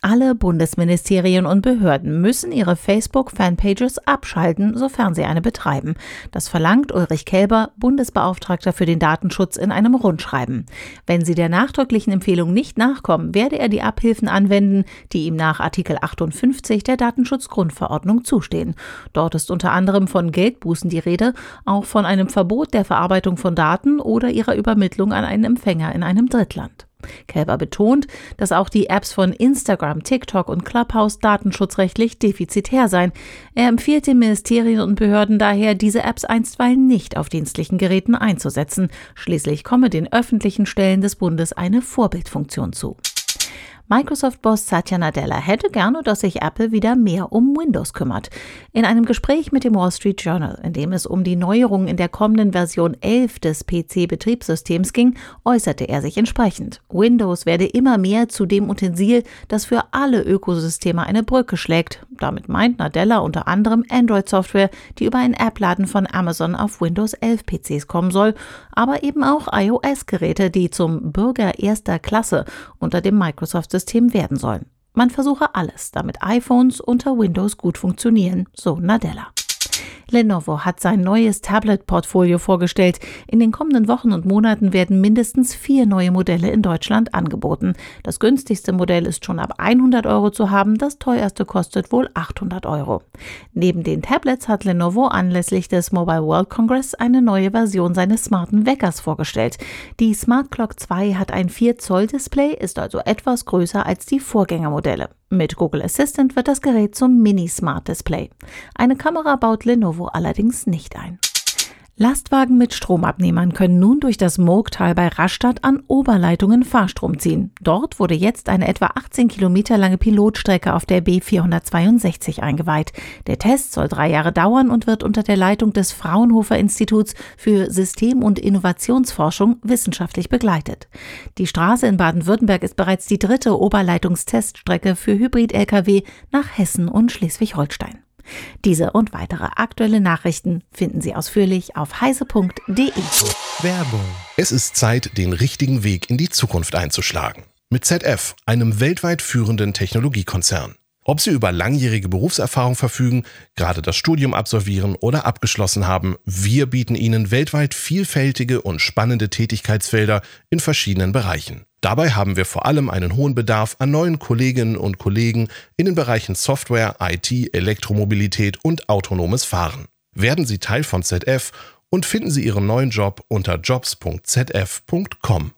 Alle Bundesministerien und Behörden müssen ihre Facebook-Fanpages abschalten, sofern sie eine betreiben. Das verlangt Ulrich Kelber, Bundesbeauftragter für den Datenschutz, in einem Rundschreiben. Wenn sie der nachdrücklichen Empfehlung nicht nachkommen, werde er die Abhilfen anwenden, die ihm nach Artikel 58 der Datenschutzgrundverordnung zustehen. Dort ist unter anderem von Geldbußen die Rede, auch von einem Verbot der Verarbeitung von Daten oder ihrer Übermittlung an einen Empfänger in einem Drittland. Kelber betont, dass auch die Apps von Instagram, TikTok und Clubhouse datenschutzrechtlich defizitär seien. Er empfiehlt den Ministerien und Behörden daher, diese Apps einstweilen nicht auf dienstlichen Geräten einzusetzen. Schließlich komme den öffentlichen Stellen des Bundes eine Vorbildfunktion zu. Microsoft-Boss Satya Nadella hätte gerne, dass sich Apple wieder mehr um Windows kümmert. In einem Gespräch mit dem Wall Street Journal, in dem es um die Neuerungen in der kommenden Version 11 des PC-Betriebssystems ging, äußerte er sich entsprechend. Windows werde immer mehr zu dem Utensil, das für alle Ökosysteme eine Brücke schlägt. Damit meint Nadella unter anderem Android-Software, die über einen App-Laden von Amazon auf Windows 11 PCs kommen soll, aber eben auch iOS-Geräte, die zum Bürger erster Klasse unter dem Microsoft Betriebssystem werden sollen. Man versuche alles, damit iPhones unter Windows gut funktionieren, so Nadella. Lenovo hat sein neues Tablet-Portfolio vorgestellt. In den kommenden Wochen und Monaten werden mindestens vier neue Modelle in Deutschland angeboten. Das günstigste Modell ist schon ab 100 Euro zu haben, das teuerste kostet wohl 800 Euro. Neben den Tablets hat Lenovo anlässlich des Mobile World Congress eine neue Version seines smarten Weckers vorgestellt. Die Smart Clock 2 hat ein 4 Zoll Display, ist also etwas größer als die Vorgängermodelle. Mit Google Assistant wird das Gerät zum Mini-Smart-Display. Eine Kamera baut Lenovo allerdings nicht ein. Lastwagen mit Stromabnehmern können nun durch das Moogtal bei Rastatt an Oberleitungen Fahrstrom ziehen. Dort wurde jetzt eine etwa 18 Kilometer lange Pilotstrecke auf der B462 eingeweiht. Der Test soll drei Jahre dauern und wird unter der Leitung des Fraunhofer Instituts für System- und Innovationsforschung wissenschaftlich begleitet. Die Straße in Baden-Württemberg ist bereits die dritte Oberleitungsteststrecke für Hybrid-Lkw nach Hessen und Schleswig-Holstein. Diese und weitere aktuelle Nachrichten finden Sie ausführlich auf heise.de. Werbung. Es ist Zeit, den richtigen Weg in die Zukunft einzuschlagen. Mit ZF, einem weltweit führenden Technologiekonzern. Ob Sie über langjährige Berufserfahrung verfügen, gerade das Studium absolvieren oder abgeschlossen haben, wir bieten Ihnen weltweit vielfältige und spannende Tätigkeitsfelder in verschiedenen Bereichen. Dabei haben wir vor allem einen hohen Bedarf an neuen Kolleginnen und Kollegen in den Bereichen Software, IT, Elektromobilität und autonomes Fahren. Werden Sie Teil von ZF und finden Sie Ihren neuen Job unter jobs.zf.com.